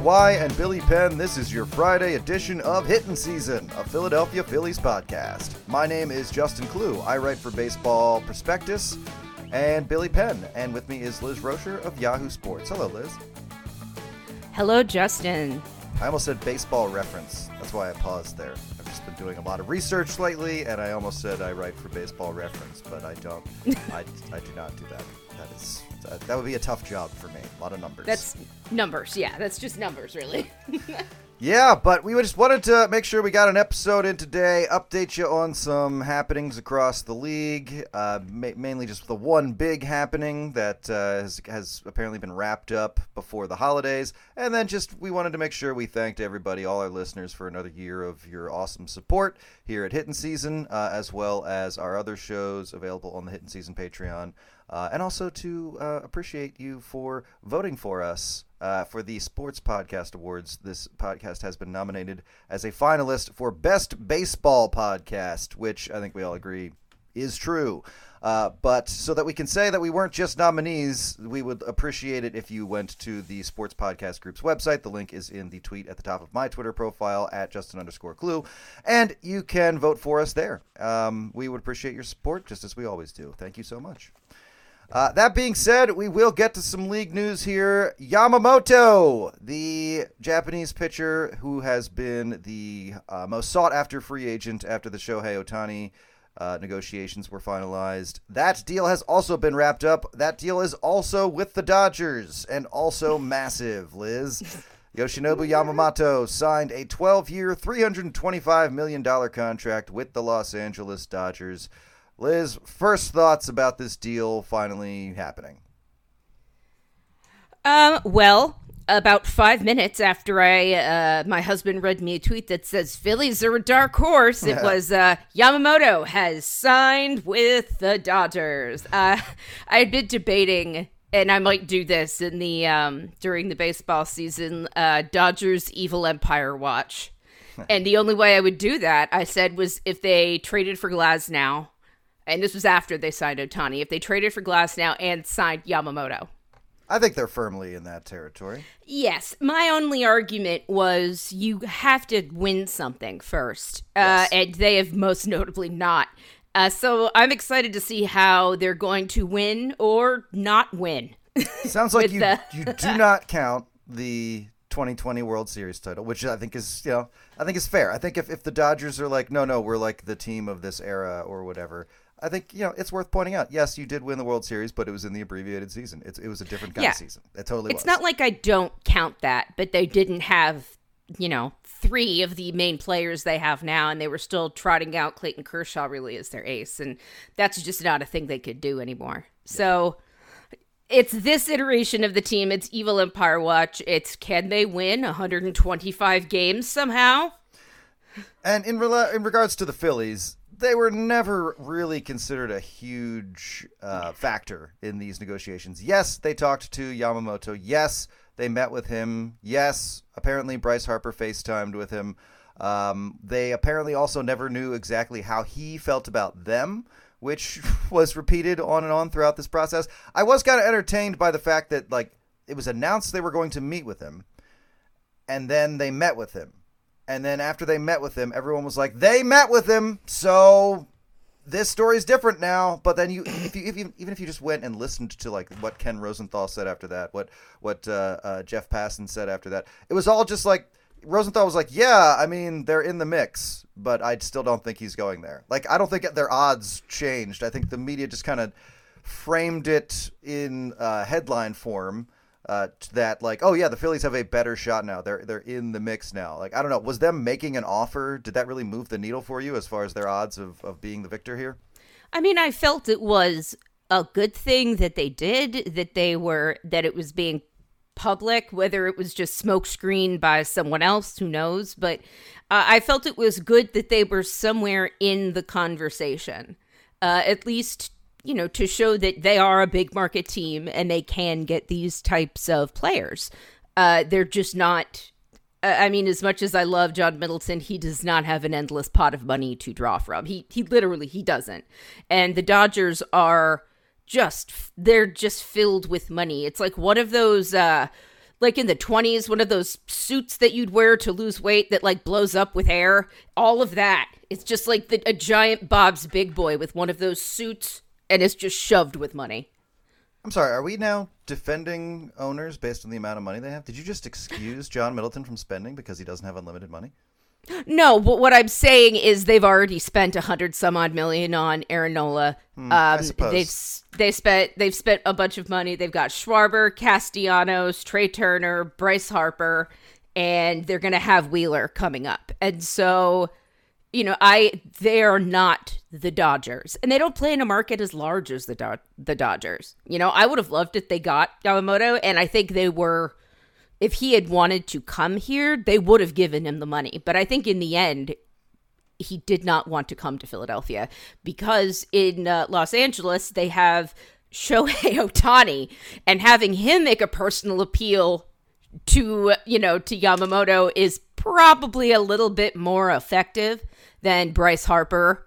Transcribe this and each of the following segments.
WHYY and Billy Penn. This is your Friday edition of Hittin' Season, a Philadelphia Phillies podcast. My name is Justin Klugh. I write for Baseball Prospectus and Billy Penn. And with me is Liz Roscher of Yahoo Sports. Hello, Liz. Hello, Justin. I almost said baseball reference. That's why I paused there. I've just been doing a lot of research lately, and I almost said I write for baseball reference, but I don't. I, I do not do that. That is that, that would be a tough job for me. A lot of numbers. That's numbers. Yeah, that's just numbers, really. Yeah, but we just wanted to make sure we got an episode in today, update you on some happenings across the league, uh, ma- mainly just the one big happening that uh, has, has apparently been wrapped up before the holidays, and then just we wanted to make sure we thanked everybody, all our listeners, for another year of your awesome support here at Hittin' Season, uh, as well as our other shows available on the Hittin' Season Patreon. Uh, and also to uh, appreciate you for voting for us uh, for the Sports Podcast Awards. This podcast has been nominated as a finalist for Best Baseball Podcast, which I think we all agree is true. Uh, but so that we can say that we weren't just nominees, we would appreciate it if you went to the Sports Podcast Group's website. The link is in the tweet at the top of my Twitter profile at Justin underscore Klugh, and you can vote for us there. Um, we would appreciate your support just as we always do. Thank you so much. Uh, that being said, we will get to some league news here. Yamamoto, the Japanese pitcher who has been the uh, most sought after free agent after the Shohei Ohtani uh, negotiations were finalized. That deal has also been wrapped up. That deal is also with the Dodgers and also massive, Liz. Yoshinobu Yamamoto signed a 12 year, $325 million contract with the Los Angeles Dodgers. Liz, first thoughts about this deal finally happening? Um, well, about five minutes after I, uh, my husband read me a tweet that says Phillies are a dark horse. It was uh, Yamamoto has signed with the Dodgers. Uh, I had been debating, and I might do this in the um, during the baseball season. Uh, Dodgers Evil Empire watch, and the only way I would do that, I said, was if they traded for Glasnow and this was after they signed Ohtani. If they traded for Glasnow and signed Yamamoto, I think they're firmly in that territory. Yes, my only argument was you have to win something first, uh, and they have most notably not. Uh, so I'm excited to see how they're going to win or not win. Sounds like you the- you do not count the 2020 World Series title, which I think is you know I think is fair. I think if, if the Dodgers are like no no we're like the team of this era or whatever, I think you know it's worth pointing out. Yes, you did win the World Series, but it was in the abbreviated season. It's, it was a different kind Yeah. of season. It totally It's was. not like I don't count that, but they didn't have, you know, three of the main players they have now, and they were still trotting out Clayton Kershaw really as their ace, and that's just not a thing they could do anymore. So it's this iteration of the team. It's Evil Empire Watch. It's can they win 125 games somehow? And in rela- in regards to the Phillies, they were never really considered a huge uh, factor in these negotiations. Yes, they talked to Yamamoto. Yes, they met with him. Yes, apparently Bryce Harper FaceTimed with him. Um, they apparently also never knew exactly how he felt about them, which was repeated on and on throughout this process. I was kind of entertained by the fact that like it was announced they were going to meet with him, and then they met with him. And then after they met with him, everyone was like, "They met with him, so this story's different now." But then you, if you, if you even if you just went and listened to like what Ken Rosenthal said after that, what what uh, uh, Jeff Passan said after that, it was all just like Rosenthal was like, "Yeah, I mean they're in the mix, but I still don't think he's going there." Like I don't think their odds changed. I think the media just kind of framed it in uh, headline form uh, that like, oh yeah, the Phillies have a better shot now. They're they're in the mix now. Like I don't know, was them making an offer? Did that really move the needle for you as far as their odds of, of being the victor here? I mean, I felt it was a good thing that they did, that they were, that it was being public, whether it was just smokescreen by someone else, who knows. But uh, I felt it was good that they were somewhere in the conversation, uh, at least, you know, to show that they are a big market team and they can get these types of players. Uh, they're just not. I mean, as much as I love John Middleton, he does not have an endless pot of money to draw from. He he literally he doesn't. And the Dodgers are just they're just filled with money. It's like one of those uh like in the 20s, one of those suits that you'd wear to lose weight that like blows up with air. All of that. It's just like the, a giant Bob's Big Boy with one of those suits and it's just shoved with money. I'm sorry, are we now defending owners based on the amount of money they have? Did you just excuse John Middleton from spending because he doesn't have unlimited money? No, but what I'm saying is they've already spent a hundred some odd million on Aaron Nola. I um, suppose. they've they spent they've spent a bunch of money. They've got Schwarber, Castellanos, Trey Turner, Bryce Harper, and they're going to have Wheeler coming up. And so, you know, I they are not the Dodgers, and they don't play in a market as large as the Do- the Dodgers. You know, I would have loved if they got Yamamoto, and I think they were if he had wanted to come here, they would have given him the money. But I think in the end, he did not want to come to Philadelphia because in uh, Los Angeles, they have Shohei Ohtani, and having him make a personal appeal to, you know, to Yamamoto is probably a little bit more effective than Bryce Harper.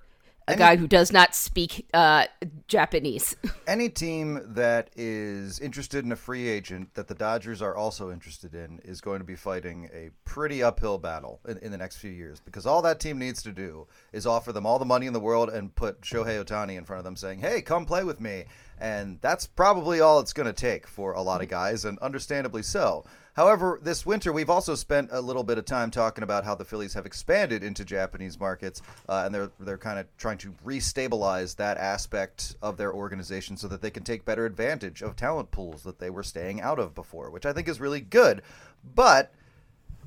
A guy who does not speak uh, Japanese. Any team that is interested in a free agent that the Dodgers are also interested in is going to be fighting a pretty uphill battle in, in the next few years because all that team needs to do is offer them all the money in the world and put Shohei Ohtani in front of them saying, hey, come play with me. And that's probably all it's going to take for a lot of guys, and understandably so. However, this winter we've also spent a little bit of time talking about how the Phillies have expanded into Japanese markets, uh, and they're they're kind of trying to restabilize that aspect of their organization so that they can take better advantage of talent pools that they were staying out of before, which I think is really good. But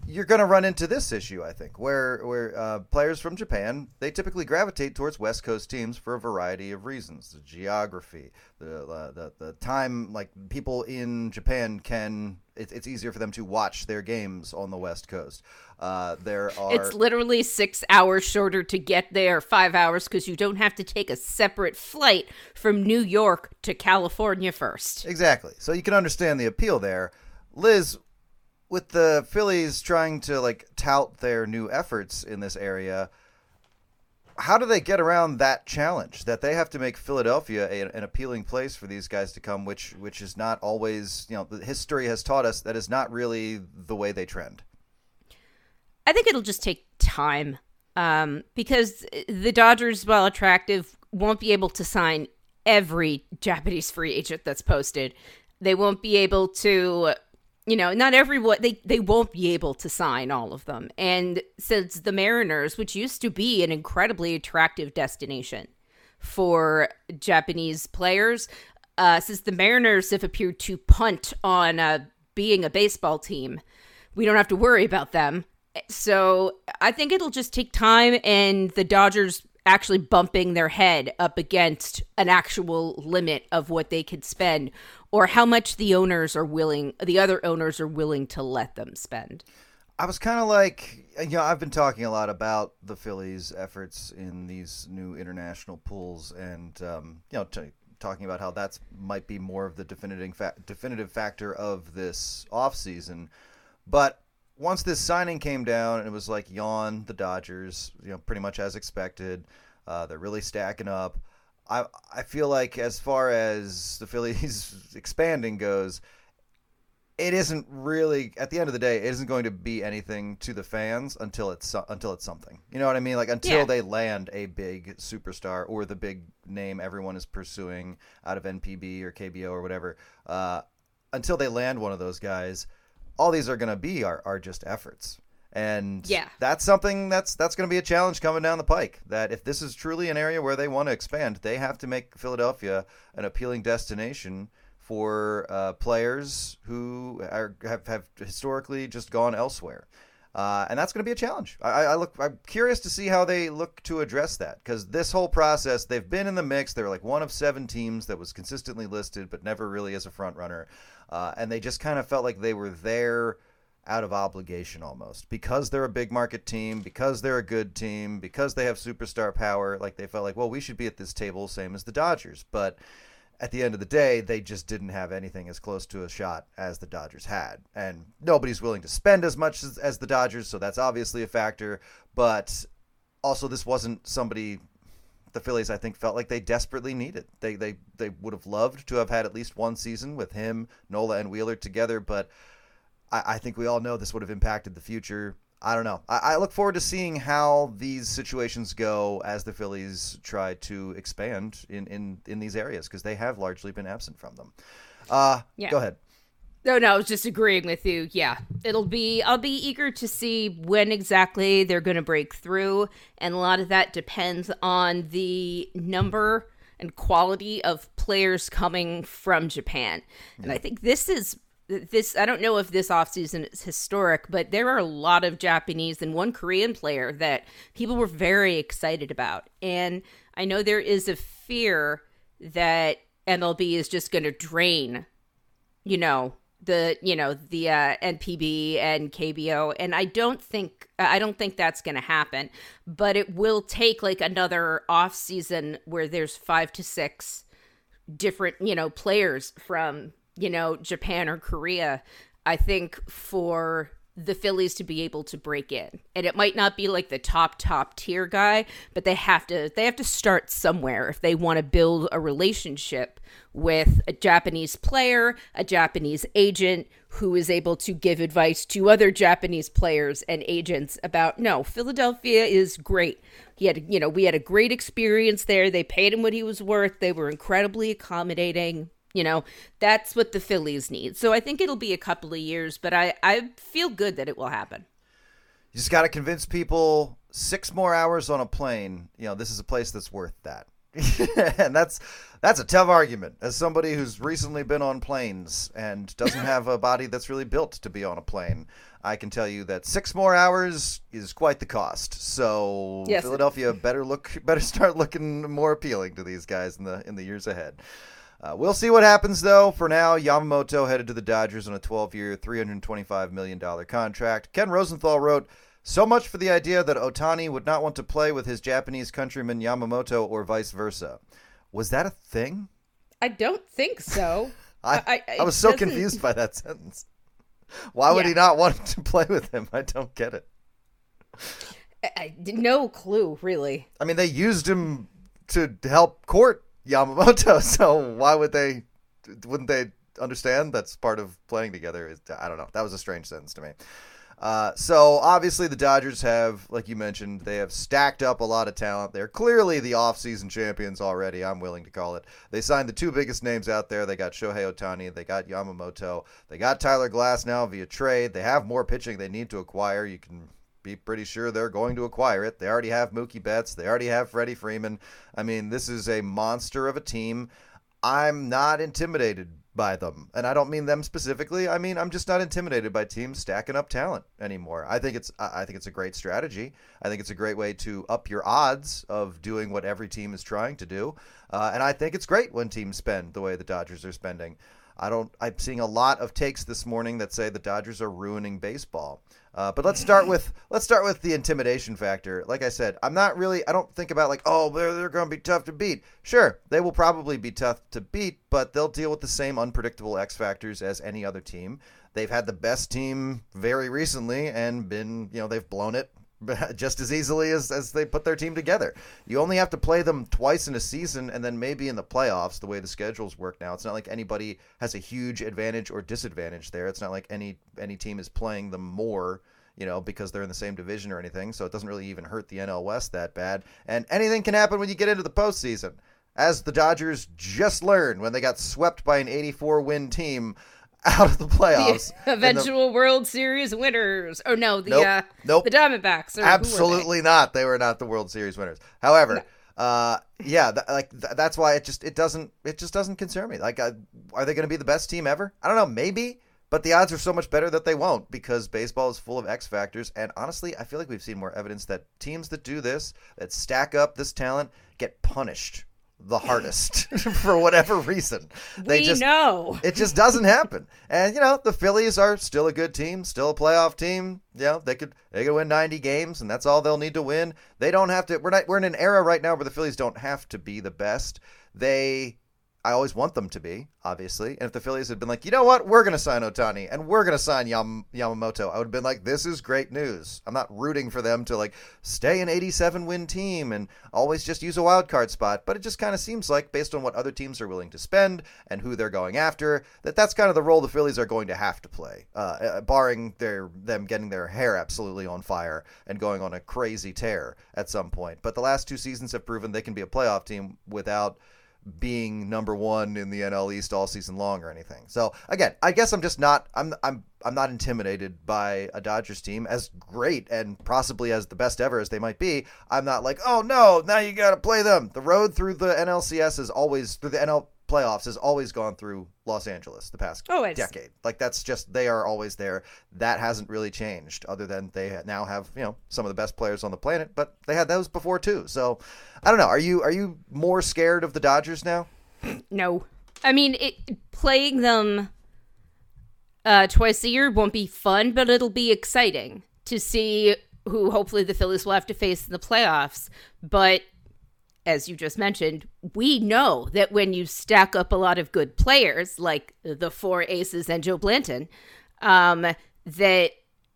you're going to run into this issue, I think, where where uh, players from Japan they typically gravitate towards West Coast teams for a variety of reasons: the geography, the uh, the, the time. Like people in Japan can, it, it's easier for them to watch their games on the West Coast. Uh, there are It's literally six hours shorter to get there, five hours, because you don't have to take a separate flight from New York to California first. Exactly. So you can understand the appeal there. Liz, with the Phillies trying to like tout their new efforts in this area, how do they get around that challenge that they have to make Philadelphia a, an appealing place for these guys to come, which which is not always, you know, the history has taught us that is not really the way they trend. I think it'll just take time um, because the Dodgers, while attractive, won't be able to sign every Japanese free agent that's posted. They won't be able to, you know, not everyone. They they won't be able to sign all of them. And since the Mariners, which used to be an incredibly attractive destination for Japanese players, uh, since the Mariners have appeared to punt on uh, being a baseball team, we don't have to worry about them. So I think it'll just take time and the Dodgers actually bumping their head up against an actual limit of what they could spend or how much the owners are willing the other owners are willing to let them spend. I was kind of like, you know, I've been talking a lot about the Phillies' efforts in these new international pools, and um, you know, t- talking about how that's might be more of the definitive fa- definitive factor of this offseason. But once this signing came down, and it was like yawn the Dodgers, you know, pretty much as expected. Uh, they're really stacking up. I I feel like as far as the Phillies expanding goes, it isn't really at the end of the day it isn't going to be anything to the fans until it's until it's something you know what i mean like until Yeah. they land a big superstar or the big name everyone is pursuing out of npb or kbo or whatever uh, until they land one of those guys all these are going to be are, are just efforts and Yeah. that's something that's that's going to be a challenge coming down the pike that if this is truly an area where they want to expand they have to make philadelphia an appealing destination for uh, players who are, have, have historically just gone elsewhere. Uh, and that's going to be a challenge. I, I look. I'm curious to see how they look to address that because this whole process, they've been in the mix. They're like one of seven teams that was consistently listed, but never really as a front runner. Uh, and they just kind of felt like they were there out of obligation almost because they're a big market team, because they're a good team, because they have superstar power. Like they felt like, well, we should be at this table, same as the Dodgers, but at the end of the day, they just didn't have anything as close to a shot as the Dodgers had. And nobody's willing to spend as much as, as the Dodgers, so that's obviously a factor. But also, this wasn't somebody the Phillies, I think, felt like they desperately needed. They, they, they would have loved to have had at least one season with him, Nola, and Wheeler together, but I, I think we all know this would have impacted the future. I don't know. I, I look forward to seeing how these situations go as the Phillies try to expand in, in, in these areas because they have largely been absent from them. Uh, Yeah. Go ahead. No, no, I was just agreeing with you. Yeah, it'll be. I'll be eager to see when exactly they're going to break through, and a lot of that depends on the number and quality of players coming from Japan. And I think this is this. I don't know if this offseason is historic, but there are a lot of Japanese and one Korean player that people were very excited about, and I know there is a fear that MLB is just going to drain you know the you know the uh, NPB and KBO and I don't think I don't think that's going to happen but it will take like another off season where there's 5 to 6 different you know players from you know Japan or Korea I think for the Phillies to be able to break in. And it might not be like the top top tier guy, but they have to they have to start somewhere if they want to build a relationship with a Japanese player, a Japanese agent who is able to give advice to other Japanese players and agents about no, Philadelphia is great. He had you know, we had a great experience there. They paid him what he was worth. They were incredibly accommodating. You know, that's what the Phillies need. So I think it'll be a couple of years, but I, I feel good that it will happen. You just got to convince people six more hours on a plane. You know, this is a place that's worth that. and that's that's a tough argument as somebody who's recently been on planes and doesn't have a body that's really built to be on a plane. I can tell you that six more hours is quite the cost. So Yes. Philadelphia better look better start looking more appealing to these guys in the in the years ahead. Uh, we'll see what happens, though. For now, Yamamoto headed to the Dodgers on a 12 year, $325 million contract. Ken Rosenthal wrote So much for the idea that Ohtani would not want to play with his Japanese countryman Yamamoto or vice versa. Was that a thing? I don't think so. I, I- I, was so doesn't- confused by that sentence. Why would Yeah. he not want to play with him? I don't get it. I, I no clue, really. I mean, they used him to help court Yamamoto, so why would they? Wouldn't they understand that's part of playing together? I don't know. That was a strange sentence to me. Uh, so obviously the Dodgers have, like you mentioned, they have stacked up a lot of talent. They're clearly the offseason champions already. I'm willing to call it. They signed the two biggest names out there. They got Shohei Ohtani. They got Yamamoto. They got Tyler Glasnow via trade. They have more pitching they need to acquire. You can be pretty sure they're going to acquire it. They already have Mookie Betts. They already have Freddie Freeman. I mean, this is a monster of a team. I'm not intimidated by them. And I don't mean them specifically. I mean, I'm just not intimidated by teams stacking up talent anymore. I think it's I think it's a great strategy. I think it's a great way to up your odds of doing what every team is trying to do. Uh, and I think it's great when teams spend the way the Dodgers are spending. I don't. I'm seeing a lot of takes this morning that say the Dodgers are ruining baseball. Uh, but let's start with let's start with the intimidation factor. Like I said, I'm not really. I don't think about like, oh, they're they're going to be tough to beat. Sure, they will probably be tough to beat, but they'll deal with the same unpredictable X factors as any other team. They've had the best team very recently and been, you know, they've blown it just as easily as, as they put their team together. You only have to play them twice in a season and then maybe in the playoffs, the way the schedules work now. It's not like anybody has a huge advantage or disadvantage there. It's not like any any team is playing them more, you know, because they're in the same division or anything. So it doesn't really even hurt the NL West that bad. And anything can happen when you get into the postseason. As the Dodgers just learned when they got swept by an 84 win team out of the playoffs. The in the- eventual World Series winners. Oh no, the Nope. uh, Nope. the Diamondbacks. Who they? Absolutely not. They were not the World Series winners. However, uh, yeah, th- like th- that's why it just it doesn't it just doesn't concern me. Like, uh, are they going to be the best team ever? I don't know. Maybe, but the odds are so much better that they won't because baseball is full of X factors. And honestly, I feel like we've seen more evidence that teams that do this, that stack up this talent, get punished the hardest for whatever reason. They we just know. it just doesn't happen. And you know, the Phillies are still a good team, still a playoff team. You know, they could they could win 90 games and that's all they'll need to win. They don't have to we're not we're in an era right now where the Phillies don't have to be the best. They I always want them to be, obviously. And if the Phillies had been like, you know what, we're going to sign Ohtani and we're going to sign Yam- Yamamoto, I would have been like, this is great news. I'm not rooting for them to like stay an 87 win team and always just use a wild card spot. But it just kind of seems like, based on what other teams are willing to spend and who they're going after, that that's kind of the role the Phillies are going to have to play, uh, uh barring their them getting their hair absolutely on fire and going on a crazy tear at some point. But the last two seasons have proven they can be a playoff team without being number one in the NL East all season long or anything. So again, I guess I'm just not I'm I'm I'm not intimidated by a Dodgers team as great and possibly as the best ever as they might be. I'm not like, oh no, now you got to play them. The road through the NLCS is always through the NL playoffs has always gone through Los Angeles the past always. decade. Like that's just they are always there. That hasn't really changed, other than they now have you know some of the best players on the planet. But they had those before too. So I don't know. Are you are you more scared of the Dodgers now? No, I mean it, playing them uh, twice a year won't be fun, but it'll be exciting to see who hopefully the Phillies will have to face in the playoffs. But as you just mentioned, we know that when you stack up a lot of good players, like the four aces and Joe Blanton, um, that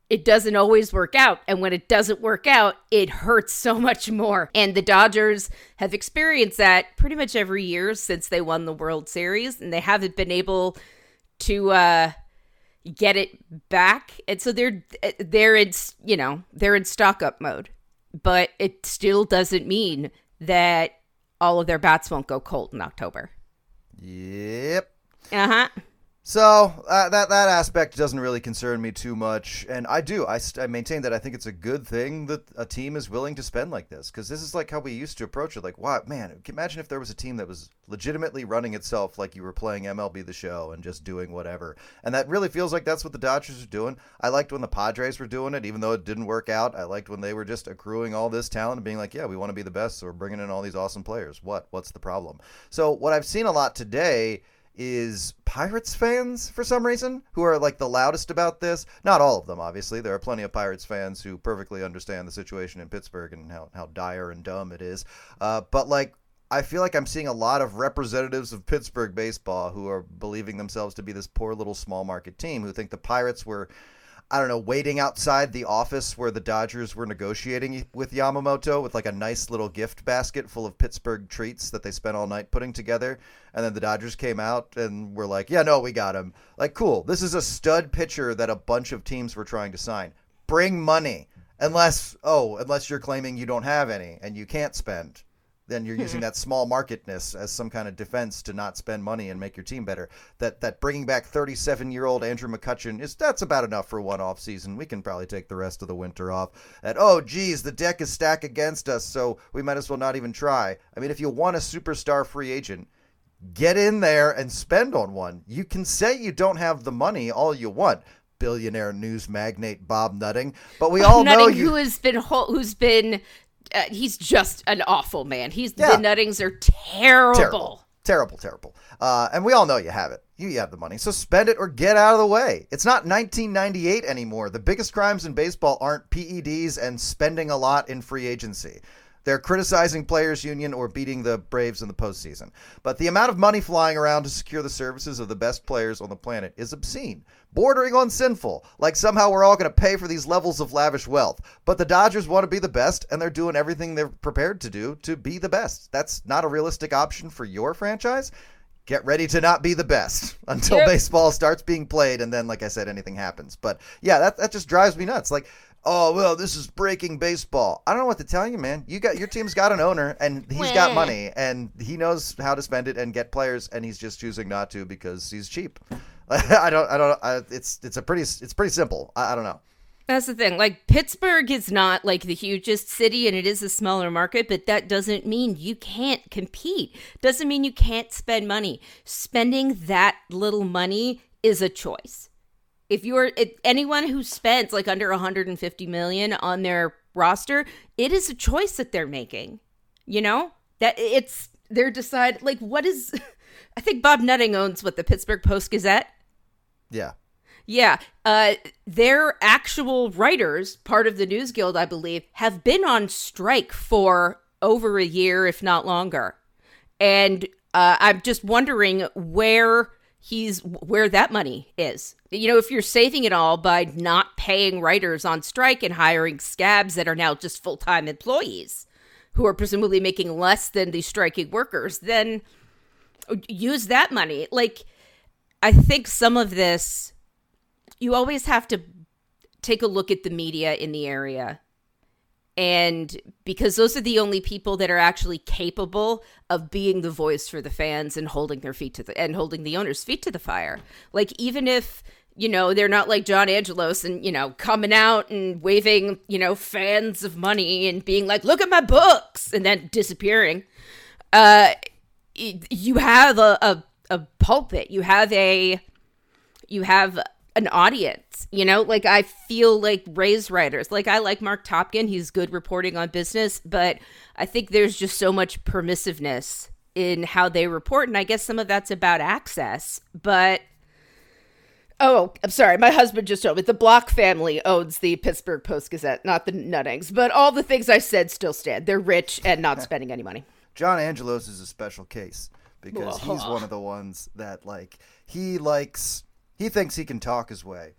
it doesn't always work out. And when it doesn't work out, it hurts so much more. And the Dodgers have experienced that pretty much every year since they won the World Series, and they haven't been able to uh, get it back. And so they're they're in you know they're in stock up mode, but it still doesn't mean that all of their bats won't go cold in October. Yep. Uh huh. So uh, that that aspect doesn't really concern me too much, and I do I, I maintain that I think it's a good thing that a team is willing to spend like this because this is like how we used to approach it. Like, wow, man, imagine if there was a team that was legitimately running itself like you were playing MLB The Show and just doing whatever, and that really feels like that's what the Dodgers are doing. I liked when the Padres were doing it, even though it didn't work out. I liked when they were just accruing all this talent and being like, yeah, we want to be the best, so we're bringing in all these awesome players. What what's the problem? So what I've seen a lot today is Pirates fans for some reason who are like the loudest about this. Not all of them, obviously. There are plenty of Pirates fans who perfectly understand the situation in Pittsburgh and how, how dire and dumb it is. Uh, but like, I feel like I'm seeing a lot of representatives of Pittsburgh baseball who are believing themselves to be this poor little small market team who think the Pirates were I don't know, waiting outside the office where the Dodgers were negotiating with Yamamoto with like a nice little gift basket full of Pittsburgh treats that they spent all night putting together. And then the Dodgers came out and were like, yeah, no, we got him. Like, cool. This is a stud pitcher that a bunch of teams were trying to sign. Bring money. Unless, oh, unless you're claiming you don't have any and you can't spend then you're using mm-hmm. that small marketness as some kind of defense to not spend money and make your team better. That that bringing back 37 year old Andrew McCutchen is that's about enough for one off season. We can probably take the rest of the winter off. That oh geez, the deck is stacked against us, so we might as well not even try. I mean, if you want a superstar free agent, get in there and spend on one. You can say you don't have the money all you want, billionaire news magnate Bob Nutting, but we all Nutting, know you, who has been who's been uh, he's just an awful man. He's yeah. the Nuttings are terrible. Terrible, terrible, terrible. Uh, and we all know you have it. You, you have the money, so spend it or get out of the way. It's not 1998 anymore. The biggest crimes in baseball aren't PEDs and spending a lot in free agency. They're criticizing players' union or beating the Braves in the postseason. But the amount of money flying around to secure the services of the best players on the planet is obscene, bordering on sinful. Like somehow we're all going to pay for these levels of lavish wealth. But the Dodgers want to be the best, and they're doing everything they're prepared to do to be the best. That's not a realistic option for your franchise get ready to not be the best until yep. baseball starts being played and then like i said anything happens. But yeah that, that just drives me nuts. Like oh well this is breaking baseball. I don't know what to tell you man. You got your team's got an owner and he's got money and he knows how to spend it and get players and he's just choosing not to because he's cheap. I don't i don't I, it's it's a pretty it's pretty simple. I, I don't know that's the thing. Like Pittsburgh is not like the hugest city and it is a smaller market, but that doesn't mean you can't compete. Doesn't mean you can't spend money. Spending that little money is a choice if you're if anyone who spends like under 150 million on their roster, it is a choice that they're making. You know? That it's they're decide like what is I think Bob Nutting owns what the Pittsburgh Post Gazette. Yeah. Yeah, uh, their actual writers, part of the News Guild, I believe, have been on strike for over a year, if not longer. And Uh, I'm just wondering where he's where that money is. You know, if you're saving it all by not paying writers on strike and hiring scabs that are now just full time employees who are presumably making less than the striking workers, then use that money. Like, I think some of this, you always have to take a look at the media in the area. And because those are the only people that are actually capable of being the voice for the fans and holding their feet to the and holding the owners feet to the fire. Like even if you know they're not like john angelos and you know coming out and waving you know fans of money and being like look at my books and then disappearing uh you have a, a, a pulpit. You have a you have an audience. You know, like I feel like Rays writers, like I like Marc Topkin, he's good reporting on business, but I think there's just so much permissiveness in how they report. And I guess some of that's about access. But oh, oh I'm sorry, my husband just told me the Block family owns the Pittsburgh Post Gazette, not the Nuttings. But all the things I said still stand. They're rich and not spending any money. John Angelos is a special case because he's one of the ones that like he likes he thinks he can talk his way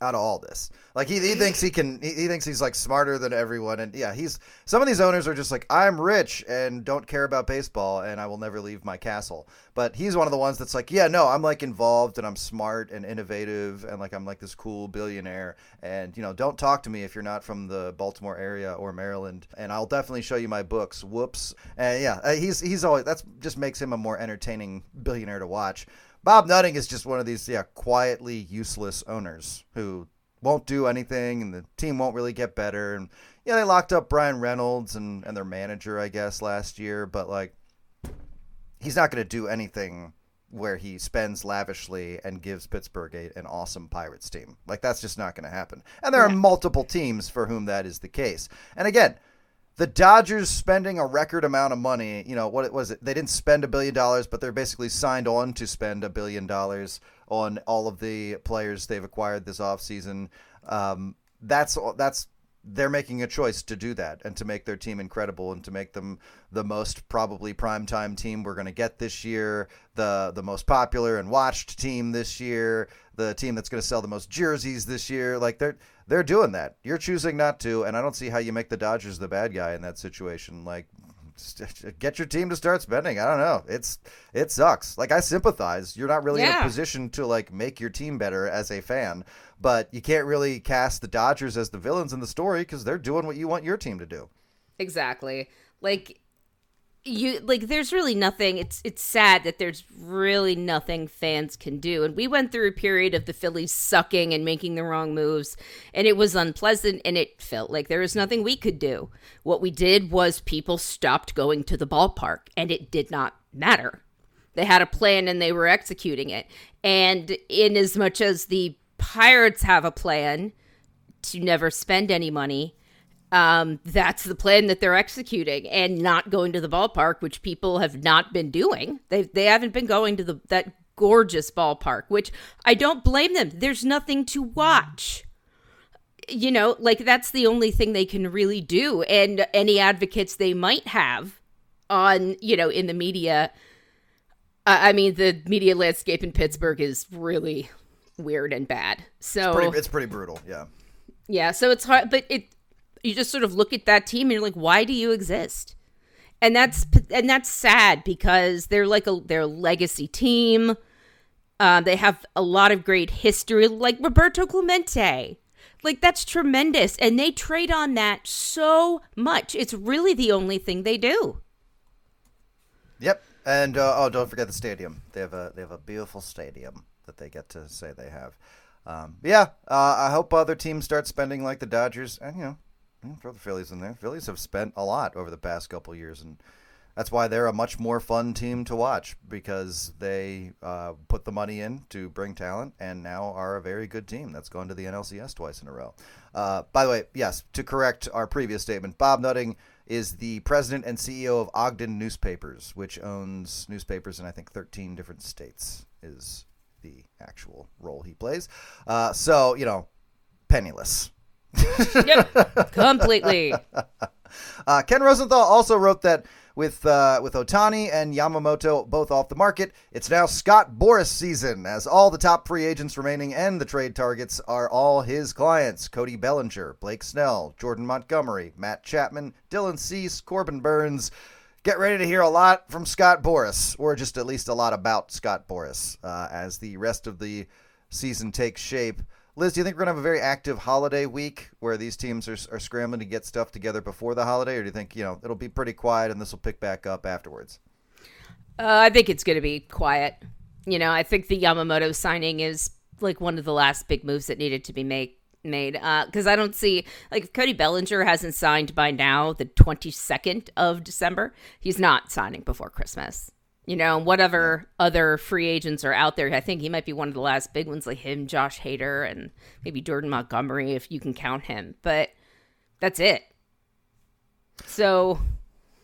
out of all this. Like he, he thinks he can he, he, thinks he's like smarter than everyone and yeah, he's some of these owners are just like I'm rich and don't care about baseball and I will never leave my castle. But he's one of the ones that's like, yeah, no, I'm like involved and I'm smart and innovative and like I'm like this cool billionaire and you know, don't talk to me if you're not from the Baltimore area or Maryland and I'll definitely show you my books. Whoops. And yeah, uh, he's he's always that's just makes him a more entertaining billionaire to watch. Bob Nutting is just one of these, yeah, quietly useless owners who won't do anything and the team won't really get better. And yeah, they locked up Bryan Reynolds and, and their manager, I guess, last year, but like he's not going to do anything where he spends lavishly and gives Pittsburgh a, an awesome Pirates team. Like that's just not going to happen. And there are multiple teams for whom that is the case. And again, the Dodgers spending a record amount of money. You know what it was it? They didn't spend a billion dollars, but they're basically signed on to spend a billion dollars on all of the players they've acquired this offseason. Um, that's that's they're making a choice to do that and to make their team incredible and to make them the most probably primetime team we're going to get this year, the the most popular and watched team this year, the team that's going to sell the most jerseys this year. Like they're they're doing that. You're choosing not to, and I don't see how you make the Dodgers the bad guy in that situation. Like get your team to start spending. I don't know. It's it sucks. Like I sympathize. You're not really yeah. in a position to like make your team better as a fan, but you can't really cast the Dodgers as the villains in the story because they're doing what you want your team to do. Exactly. Like you like there's really nothing it's it's sad that there's really nothing fans can do. And we went through a period of the phillies sucking and making the wrong moves and it was unpleasant and it felt like there was nothing we could do. What we did was people stopped going to the ballpark and it did not matter. They had a plan and they were executing it. And in as much as the pirates have a plan to never spend any money um, that's the plan that they're executing and not going to the ballpark, which people have not been doing. They they haven't been going to the that gorgeous ballpark, which I don't blame them. There's nothing to watch. You know, like that's the only thing they can really do. And any advocates they might have on, you know, in the media. Uh, I mean, the media landscape in Pittsburgh is really weird and bad. So it's pretty, it's pretty brutal. Yeah. Yeah. So it's hard, but it you just sort of look at that team and you're like, why do you exist? And that's and that's sad because they're like a they're a legacy team. Um, they have a lot of great history, like Roberto Clemente. Like that's tremendous, and they trade on that so much. It's really the only thing they do. Yep, and uh, oh, don't forget the stadium. They have a they have a beautiful stadium that they get to say they have. Um, yeah, uh, I hope other teams start spending like the Dodgers, and you know, throw the Phillies in there. Phillies have spent a lot over the past couple years, and that's why they're a much more fun team to watch because they uh, put the money in to bring talent and now are a very good team that's gone to the NLCS twice in a row. Uh, by the way, yes, to correct our previous statement, Bob Nutting is the president and CEO of Ogden Newspapers, which owns newspapers in I think 13 different states. Is the actual role he plays. Uh, so you know, penniless yep, completely. Uh, Ken Rosenthal also wrote that with uh, with Ohtani and Yamamoto both off the market. It's now Scott Boras season, as all the top free agents remaining and the trade targets are all his clients: Cody Bellinger, Blake Snell, Jordan Montgomery, Matt Chapman, Dylan Cease, Corbin Burnes. Get ready to hear a lot from Scott Boras, or just at least a lot about Scott Boras, uh, as the rest of the season takes shape. Liz, do you think we're going to have a very active holiday week where these teams are, are scrambling to get stuff together before the holiday, or do you think you know it'll be pretty quiet and this will pick back up afterwards? Uh, I think it's going to be quiet. You know, I think the Yamamoto signing is like one of the last big moves that needed to be made. Made because uh, I don't see like if Cody Bellinger hasn't signed by now the twenty second of December, he's not signing before Christmas. You know, whatever other free agents are out there, I think he might be one of the last big ones, like him, Josh Hader, and maybe Jordan Montgomery, if you can count him. But that's it. So,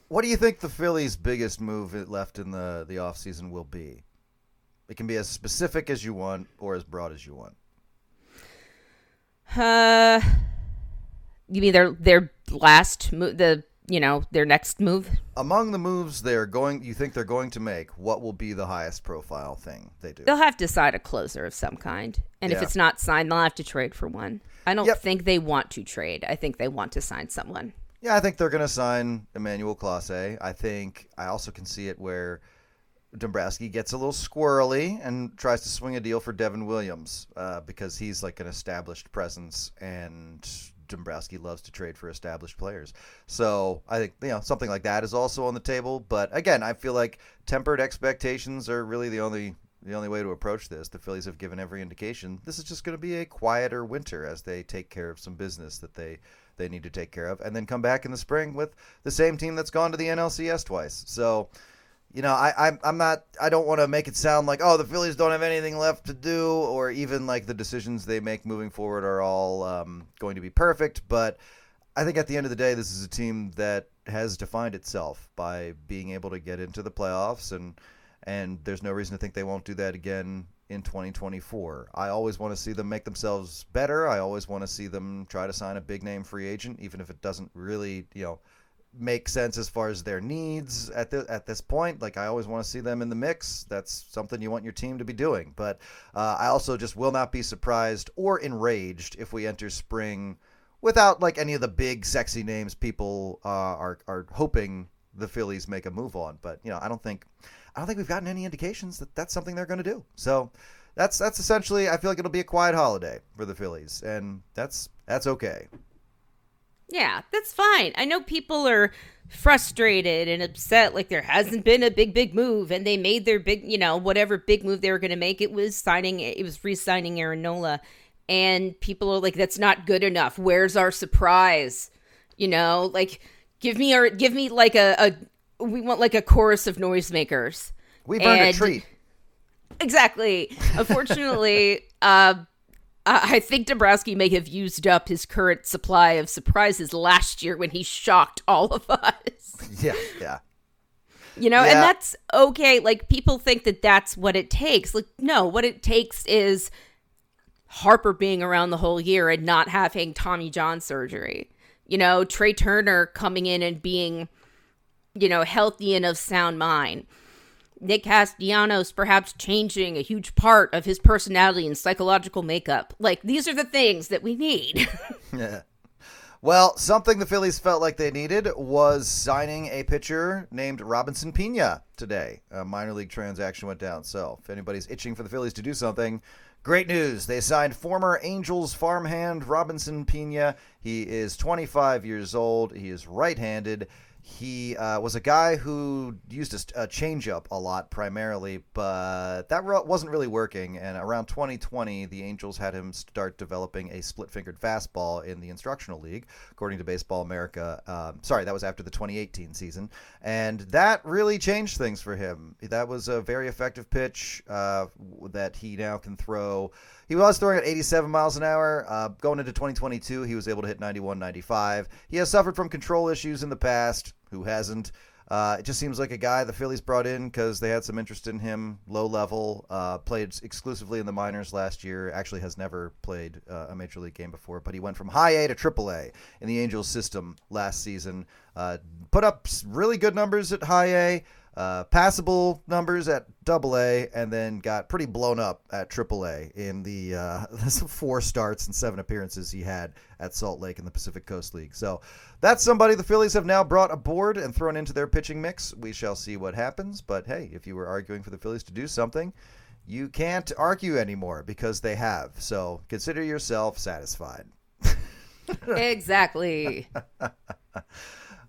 what do you think the Phillies' biggest move left in the the offseason will be? It can be as specific as you want or as broad as you want. Uh, you mean their their last move, the you know, their next move? Among the moves they're going, you think they're going to make, what will be the highest profile thing they do? They'll have to sign a closer of some kind. And yeah. if it's not signed, they'll have to trade for one. I don't yep. think they want to trade. I think they want to sign someone. Yeah, I think they're going to sign Emmanuel Clase. I think I also can see it where Dombrowski gets a little squirrely and tries to swing a deal for Devin Williams uh, because he's like an established presence and Dombrowski loves to trade for established players. So I think you know something like that is also on the table. But again, I feel like tempered expectations are really the only the only way to approach this. The Phillies have given every indication this is just going to be a quieter winter as they take care of some business that they they need to take care of, and then come back in the spring with the same team that's gone to the NLCS twice. So you know, I, I'm, I'm not, I don't want to make it sound like, oh, the Phillies don't have anything left to do, or even like the decisions they make moving forward are all um, going to be perfect. But I think at the end of the day, this is a team that has defined itself by being able to get into the playoffs, and and there's no reason to think they won't do that again in 2024. I always want to see them make themselves better. I always want to see them try to sign a big name free agent, even if it doesn't really, you know make sense as far as their needs at the, at this point. Like I always want to see them in the mix. That's something you want your team to be doing. But uh, I also just will not be surprised or enraged if we enter spring without like any of the big sexy names people uh, are are hoping the Phillies make a move on. But you know I don't think I don't think we've gotten any indications that that's something they're going to do. So. That's that's essentially. I feel like it'll be a quiet holiday for the Phillies, and that's that's okay. Yeah, that's fine. I know people are frustrated and upset like there hasn't been a big big move and they made their big, you know, whatever big move they were going to make it was signing it was re-signing Aaron Nola and people are like that's not good enough. Where's our surprise? You know, like give me our give me like a, a we want like a chorus of noisemakers. We've earned a treat. Exactly. Unfortunately, uh I think Dombrowski may have used up his current supply of surprises last year when he shocked all of us. Yeah, yeah. You know, yeah. and that's okay. Like people think that that's what it takes. Like no, what it takes is Harper being around the whole year and not having Tommy John surgery. You know, Trey Turner coming in and being, you know, healthy and of sound mind. Nick Castellanos perhaps changing a huge part of his personality and psychological makeup. Like, these are the things that we need. yeah. Well, something the Phillies felt like they needed was signing a pitcher named Robinson Pena today. A minor league transaction went down. So, if anybody's itching for the Phillies to do something, great news. They signed former Angels farmhand Robinson Pena. He is 25 years old, he is right handed. He uh, was a guy who used a, a changeup a lot primarily, but that wasn't really working. And around 2020, the Angels had him start developing a split fingered fastball in the instructional league, according to Baseball America. Um, sorry, that was after the 2018 season. And that really changed things for him. That was a very effective pitch uh, that he now can throw. He was throwing at 87 miles an hour. Uh, going into 2022, he was able to hit 91, 95. He has suffered from control issues in the past. Who hasn't? Uh, it just seems like a guy the Phillies brought in because they had some interest in him, low level, uh, played exclusively in the minors last year. Actually, has never played uh, a major league game before, but he went from high A to triple A in the Angels system last season. Uh, put up really good numbers at high A uh, passable numbers at double A, and then got pretty blown up at triple A in the uh, four starts and seven appearances he had at Salt Lake in the Pacific Coast League. So that's somebody the Phillies have now brought aboard and thrown into their pitching mix. We shall see what happens. But hey, if you were arguing for the Phillies to do something, you can't argue anymore because they have. So consider yourself satisfied. exactly.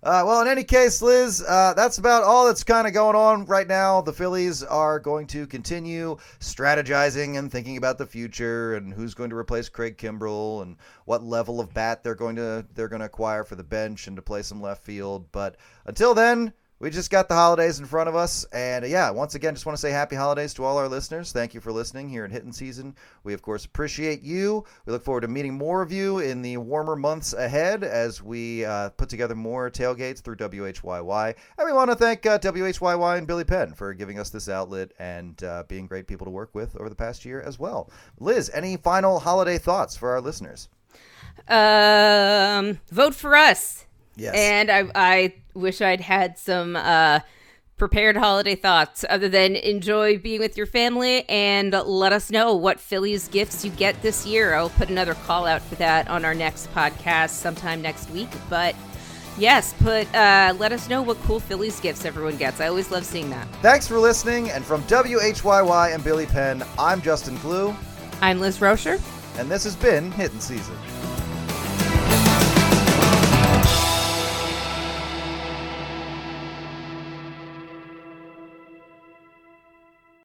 Uh, well, in any case, Liz, uh, that's about all that's kind of going on right now. The Phillies are going to continue strategizing and thinking about the future and who's going to replace Craig Kimbrel and what level of bat they're going to they're going to acquire for the bench and to play some left field. But until then, we just got the holidays in front of us. And uh, yeah, once again, just want to say happy holidays to all our listeners. Thank you for listening here in Hitting Season. We, of course, appreciate you. We look forward to meeting more of you in the warmer months ahead as we uh, put together more tailgates through WHYY. And we want to thank uh, WHYY and Billy Penn for giving us this outlet and uh, being great people to work with over the past year as well. Liz, any final holiday thoughts for our listeners? Um, vote for us. Yes. And I, I wish I'd had some uh, prepared holiday thoughts other than enjoy being with your family and let us know what Phillies gifts you get this year. I'll put another call out for that on our next podcast sometime next week. But yes, put uh, let us know what cool Phillies gifts everyone gets. I always love seeing that. Thanks for listening. And from WHYY and Billy Penn, I'm Justin Klugh. I'm Liz Roscher. And this has been Hitting Season.